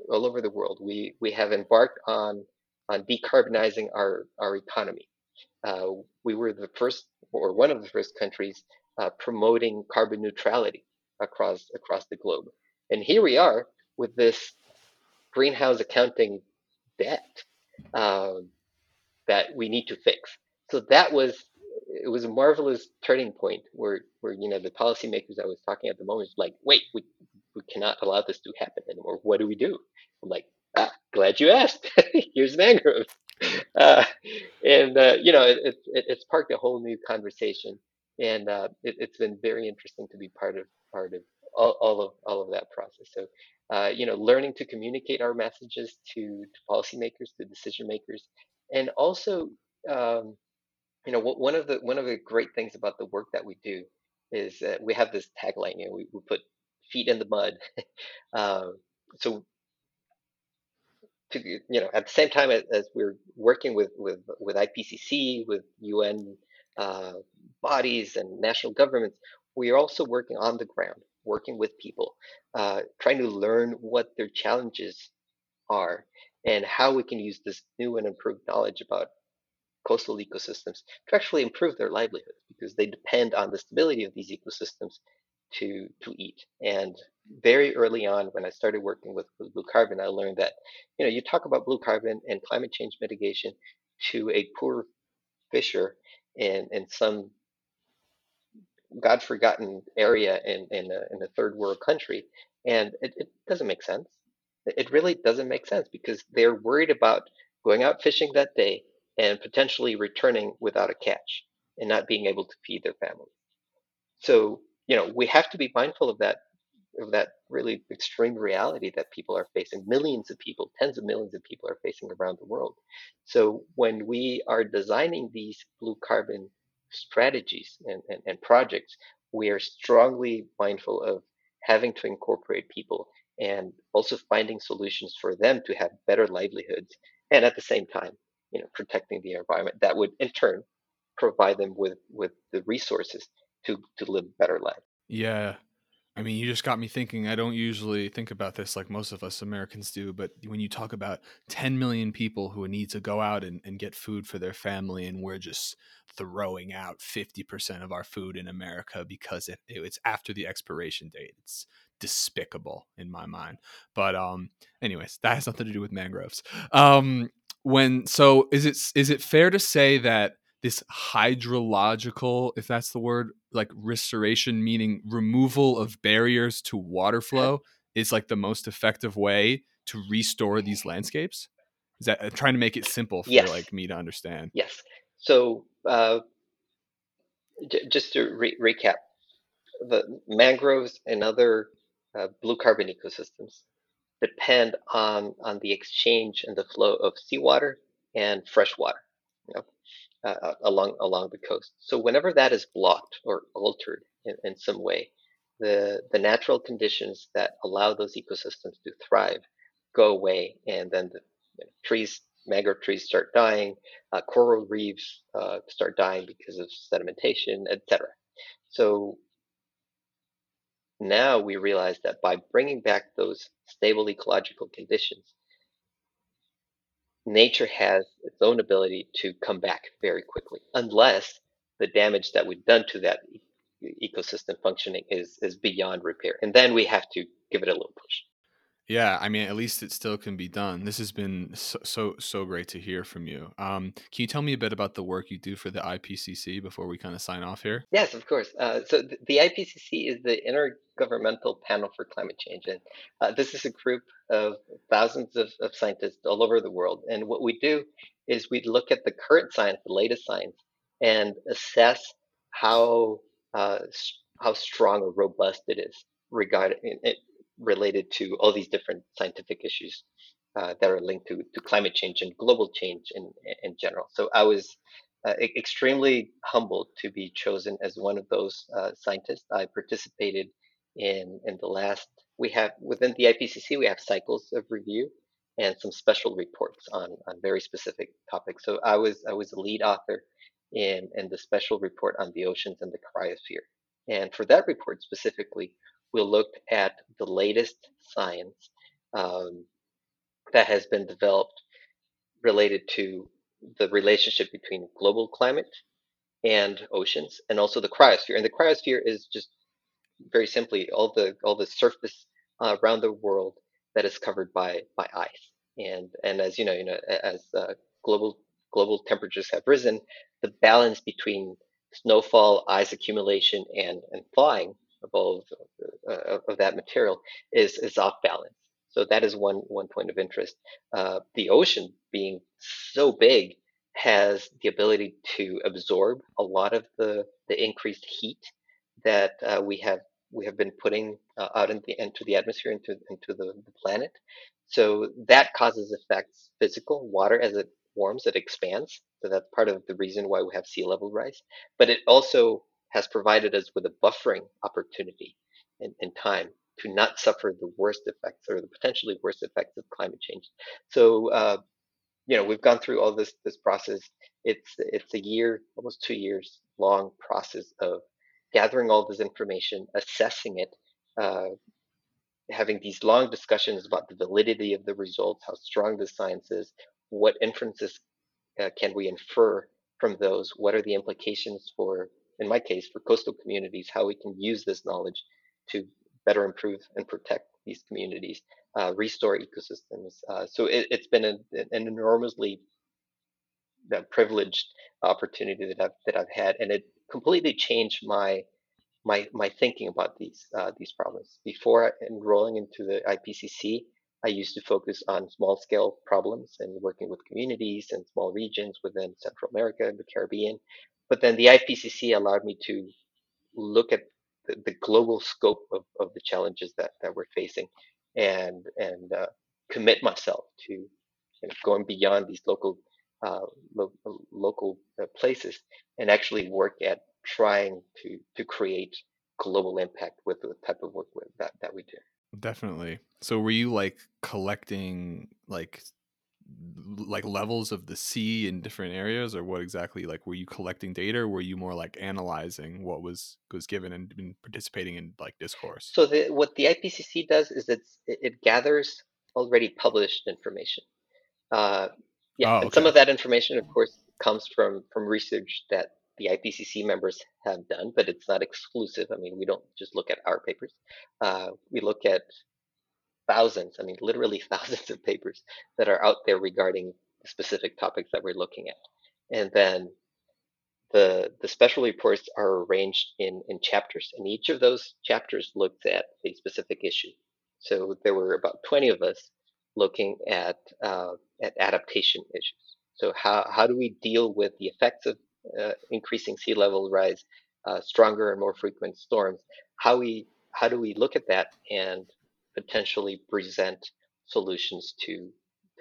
all over the world. We we have embarked on on decarbonizing our our economy. Uh, we were the first or one of the first countries uh, promoting carbon neutrality across across the globe. And here we are with this greenhouse accounting debt uh, that we need to fix. So that was it was a marvelous turning point where where you know the policymakers I was talking at the moment like, wait, we we cannot allow this to happen anymore. What do we do? I'm like, ah, glad you asked. Here's mangroves. Uh, and, uh, you know, it, it, it's sparked a whole new conversation. And uh, it, has been very interesting to be part of part of all, all of all of that process. So, uh, you know, learning to communicate our messages to, to policymakers, to decision makers, and also, um, you know, one of the one of the great things about the work that we do is that we have this tagline. You know, we, we put feet in the mud. uh, so to, you know, at the same time as, as, we're working with, with, with IPCC, with UN uh, bodies and national governments, we are also working on the ground, working with people, uh, trying to learn what their challenges are and how we can use this new and improved knowledge about coastal ecosystems to actually improve their livelihoods because they depend on the stability of these ecosystems to to eat. And very early on, when I started working with, with blue carbon, I learned that you know you talk about blue carbon and climate change mitigation to a poor fisher in in some God forgotten area in in a, in a third world country, and it, it doesn't make sense. It really doesn't make sense because they're worried about going out fishing that day and potentially returning without a catch and not being able to feed their family. So you know, we have to be mindful of that of that really extreme reality that people are facing. Millions of people, tens of millions of people are facing around the world. So when we are designing these blue carbon strategies and, and, and projects, we are strongly mindful of having to incorporate people and also finding solutions for them to have better livelihoods and at the same time you know protecting the environment that would in turn provide them with with the resources to to live a better lives. Yeah. I mean, you just got me thinking. I don't usually think about this like most of us Americans do, but when you talk about 10 million people who need to go out and, and get food for their family, and we're just throwing out 50% of our food in America because it, it, it's after the expiration date. It's despicable in my mind. But um anyways, that has nothing to do with mangroves. Um when so is it is it fair to say that this hydrological, if that's the word, like restoration, meaning removal of barriers to water flow, is like the most effective way to restore these landscapes? Is that I'm trying to make it simple for Yes, like me to understand? yes. So uh, j just to re recap, the mangroves and other uh, blue carbon ecosystems depend on on the exchange and the flow of seawater and fresh water, you know, uh, uh, along along the coast. So whenever that is blocked or altered in, in some way, the the natural conditions that allow those ecosystems to thrive go away, and then the you know, trees, mangrove trees start dying, uh, coral reefs uh, start dying because of sedimentation, etc. So now we realize that by bringing back those stable ecological conditions, nature has its own ability to come back very quickly, unless the damage that we've done to that ecosystem functioning is is beyond repair, and then we have to give it a little push. Yeah, I mean, at least it still can be done. This has been so so, so great to hear from you. Um, can you tell me a bit about the work you do for the IPCC before we kind of sign off here? Yes, of course. Uh, so th- the IPCC is the Intergovernmental Panel for Climate Change, and uh, this is a group of thousands of, of scientists all over the world. And what we do is we look at the current science, the latest science, and assess how uh, how strong or robust it is regarding it, related to all these different scientific issues uh, that are linked to, to climate change and global change in in general. So I was uh, extremely humbled to be chosen as one of those uh, scientists. I participated in in the last. We have within the IPCC we have cycles of review and some special reports on on very specific topics. So I was I was a lead author in in the special report on the oceans and the cryosphere. And for that report specifically, we looked at the latest science um, that has been developed related to the relationship between global climate and oceans and also the cryosphere. And the cryosphere is just very simply all the all the surface uh, around the world that is covered by by ice. And and as you know, you know, as uh, global global temperatures have risen, the balance between snowfall, ice accumulation, and and thawing of uh, of that material is is off balance. So that is one one point of interest. Uh, the ocean being so big has the ability to absorb a lot of the the increased heat that uh, we have we have been putting uh, out in the, into the atmosphere into into the, the planet. So that causes effects physical water as it warms it expands. So that's part of the reason why we have sea level rise. But it also has provided us with a buffering opportunity and, in time to not suffer the worst effects or the potentially worst effects of climate change. So uh, you know we've gone through all this this process. It's it's a year, almost two years long process of gathering all this information, assessing it, uh, having these long discussions about the validity of the results, how strong the science is, what inferences uh, can we infer from those, what are the implications for, in my case, for coastal communities, how we can use this knowledge to better improve and protect these communities, uh, restore ecosystems. Uh, so it, it's been an, an enormously uh, privileged opportunity that I've that I've had, and it completely changed my my my thinking about these uh, these problems. Before enrolling into the IPCC, I used to focus on small scale problems and working with communities and small regions within Central America and the Caribbean. But then the IPCC allowed me to look at the, the global scope of, of the challenges that, that we're facing and and uh, commit myself to you know, going beyond these local uh, lo- local uh, places and actually work at trying to to create global impact with the type of work that that we do. Definitely. So were you like collecting like like levels of the sea in different areas or what exactly like were you collecting data or were you more like analyzing what was was given and been participating in like discourse? So the, what the IPCC does is it's, it, it gathers already published information. Uh, yeah, Oh, and some of that information, of course, comes from from research that the IPCC members have done, but it's not exclusive. I mean, we don't just look at our papers. Uh, we look at thousands, I mean, literally thousands of papers that are out there regarding specific topics that we're looking at. And then the, the special reports are arranged in, in chapters, and each of those chapters looks at a specific issue. So there were about 20 of us looking at, uh, at adaptation issues. So how, how do we deal with the effects of uh, increasing sea level rise, uh, stronger and more frequent storms? How we how do we look at that and potentially present solutions to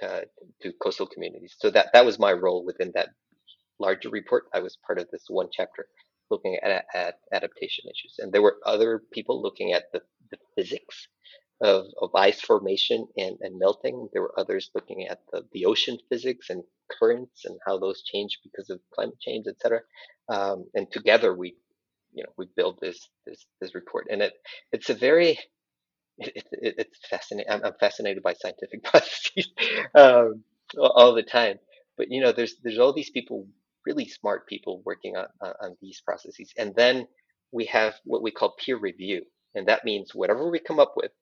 uh, to coastal communities? So that that was my role within that larger report. I was part of this one chapter looking at, at adaptation issues, and there were other people looking at the, the physics of, of ice formation and, and melting. There were others looking at the, the ocean physics and currents and how those change because of climate change, et cetera. Um, and together we, you know, we build this this this report, and it it's a very it, it, it's fascinating. I'm, I'm, fascinated by scientific processes um, all the time. But you know, there's there's all these people, really smart people, working on on, on these processes, and then we have what we call peer review, and that means whatever we come up with,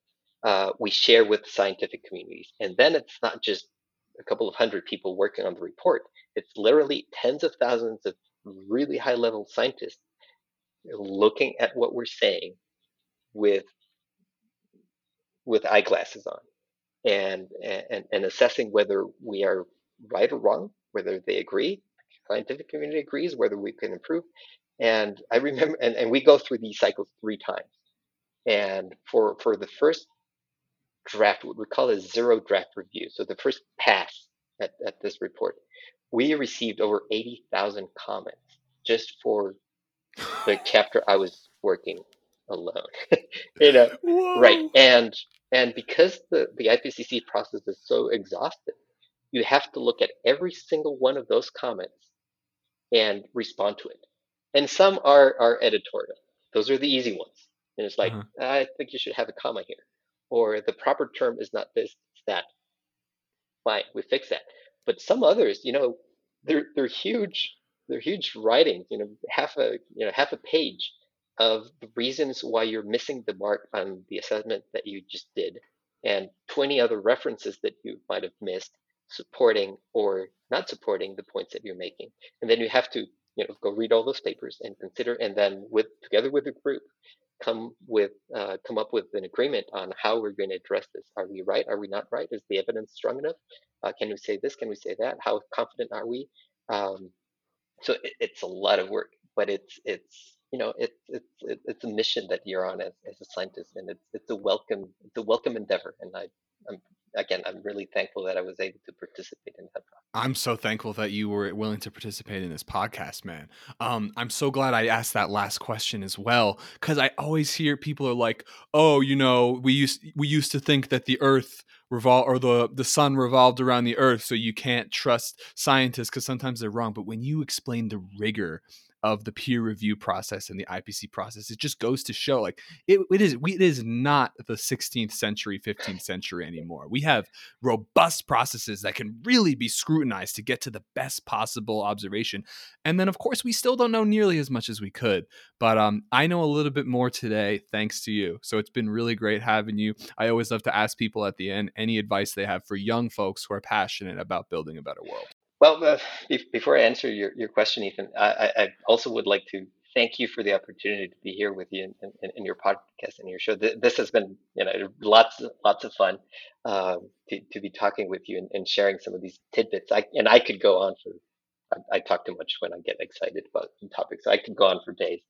uh, we share with scientific communities. And then it's not just a couple of hundred people working on the report, it's literally tens of thousands of really high level scientists looking at what we're saying with with eyeglasses on and and, and assessing whether we are right or wrong, whether they agree, scientific community agrees, whether we can improve. And I remember, and, and we go through these cycles three times. And for for the first draft, what we call a zero draft review. So the first pass at, at this report, we received over 80,000 comments just for the chapter I was working alone. you know, Whoa. right. And, and because the, the IPCC process is so exhaustive, you have to look at every single one of those comments and respond to it. And some are, are editorial. Those are the easy ones. And it's like, uh-huh. I think you should have a comma here or the proper term is not this, it's that. Fine, we fix that. But some others, you know, they're they're huge, they're huge writings, you know, half a you know half a page of the reasons why you're missing the mark on the assessment that you just did, and 20 other references that you might have missed supporting or not supporting the points that you're making. And then you have to, you know, go read all those papers and consider, and then with together with the group, come with uh, come up with an agreement on how we're going to address this. Are we right? Are we not right? Is the evidence strong enough? Uh, can we say this? Can we say that? How confident are we? Um, so it, it's a lot of work, but it's it's you know it's it's it's a mission that you're on as, as a scientist, and it's it's a welcome it's a welcome endeavor, and I I'm again, I'm really thankful that I was able to participate in that. I'm so thankful that you were willing to participate in this podcast, man. Um, I'm so glad I asked that last question as well because I always hear people are like, "Oh, you know, we used we used to think that the Earth revolve or the the sun revolved around the Earth, so you can't trust scientists because sometimes they're wrong." But when you explain the rigor of the peer review process and the IPC process. It just goes to show like it, it is we, it is not the 16th century, 15th century anymore. We have robust processes that can really be scrutinized to get to the best possible observation. And then of course we still don't know nearly as much as we could, but um, I know a little bit more today thanks to you. So it's been really great having you. I always love to ask people at the end any advice they have for young folks who are passionate about building a better world. Well, uh, before I answer your, your question, Ethan, I, I, also would like to thank you for the opportunity to be here with you in, in, in your podcast and your show. This has been, you know, lots lots of fun um, to, to be talking with you and, and, sharing some of these tidbits. I, and I could go on for. I, talk too much when I get excited about some topics. I could go on for days.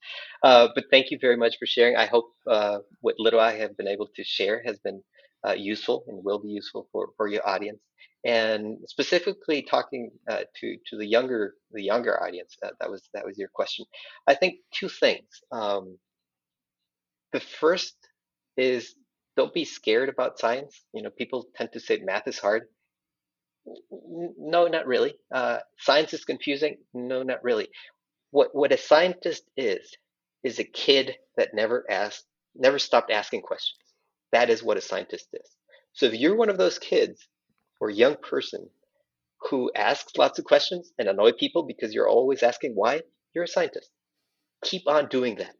Uh, but thank you very much for sharing. I hope uh, what little I have been able to share has been uh, useful and will be useful for, for your audience. And specifically talking uh, to to the younger the younger audience that, that was that was your question. I think two things. Um, the first is don't be scared about science. You know people tend to say math is hard. No not really. Uh, science is confusing. No not really. What what a scientist is is a kid that never asked never stopped asking questions that is what a scientist is so if you're one of those kids or young person who asks lots of questions and annoy people because you're always asking why, you're a scientist. Keep on doing that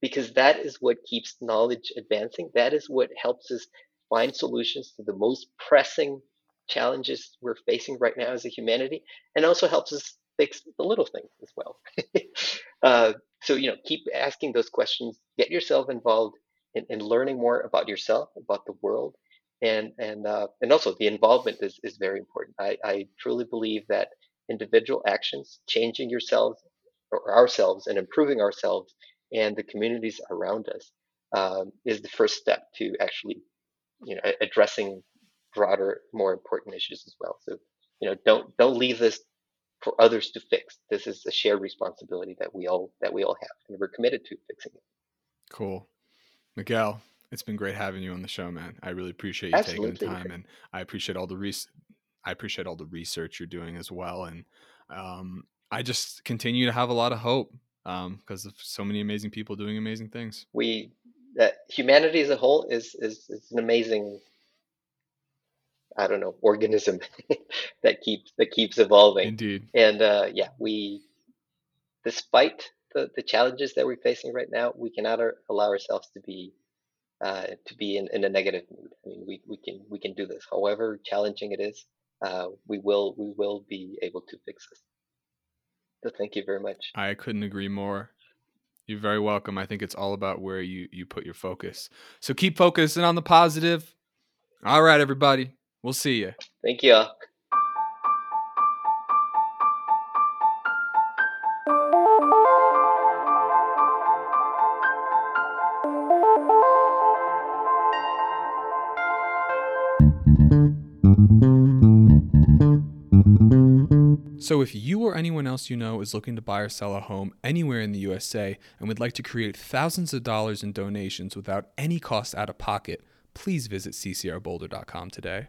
because that is what keeps knowledge advancing. That is what helps us find solutions to the most pressing challenges we're facing right now as a humanity and also helps us fix the little things as well. uh, so, you know, keep asking those questions, get yourself involved in, in learning more about yourself, about the world, and and uh, and also the involvement is, is very important. I, I truly believe that individual actions, changing yourselves or ourselves and improving ourselves and the communities around us um, is the first step to actually, you know, addressing broader, more important issues as well. So, you know, don't don't leave this for others to fix. This is a shared responsibility that we all that we all have, and we're committed to fixing it. Cool, Miguel. It's been great having you on the show, man. I really appreciate you Absolutely. taking the time, and I appreciate all the res- I appreciate all the research you're doing as well, and um, I just continue to have a lot of hope because um, of so many amazing people doing amazing things. We that humanity as a whole is is, is an amazing I don't know organism that keeps that keeps evolving. Indeed. And uh, yeah, we despite the, the challenges that we're facing right now, we cannot allow ourselves to be uh, to be in, in a negative mood. I mean, we, we can we can do this. However challenging it is, uh, we will we will be able to fix this. So thank you very much. I couldn't agree more. You're very welcome. I think it's all about where you you put your focus. So keep focusing on the positive. All right, everybody. We'll see you. Thank you. So, if you or anyone else you know is looking to buy or sell a home anywhere in the USA and would like to create thousands of dollars in donations without any cost out of pocket, please visit ccrboulder.com today.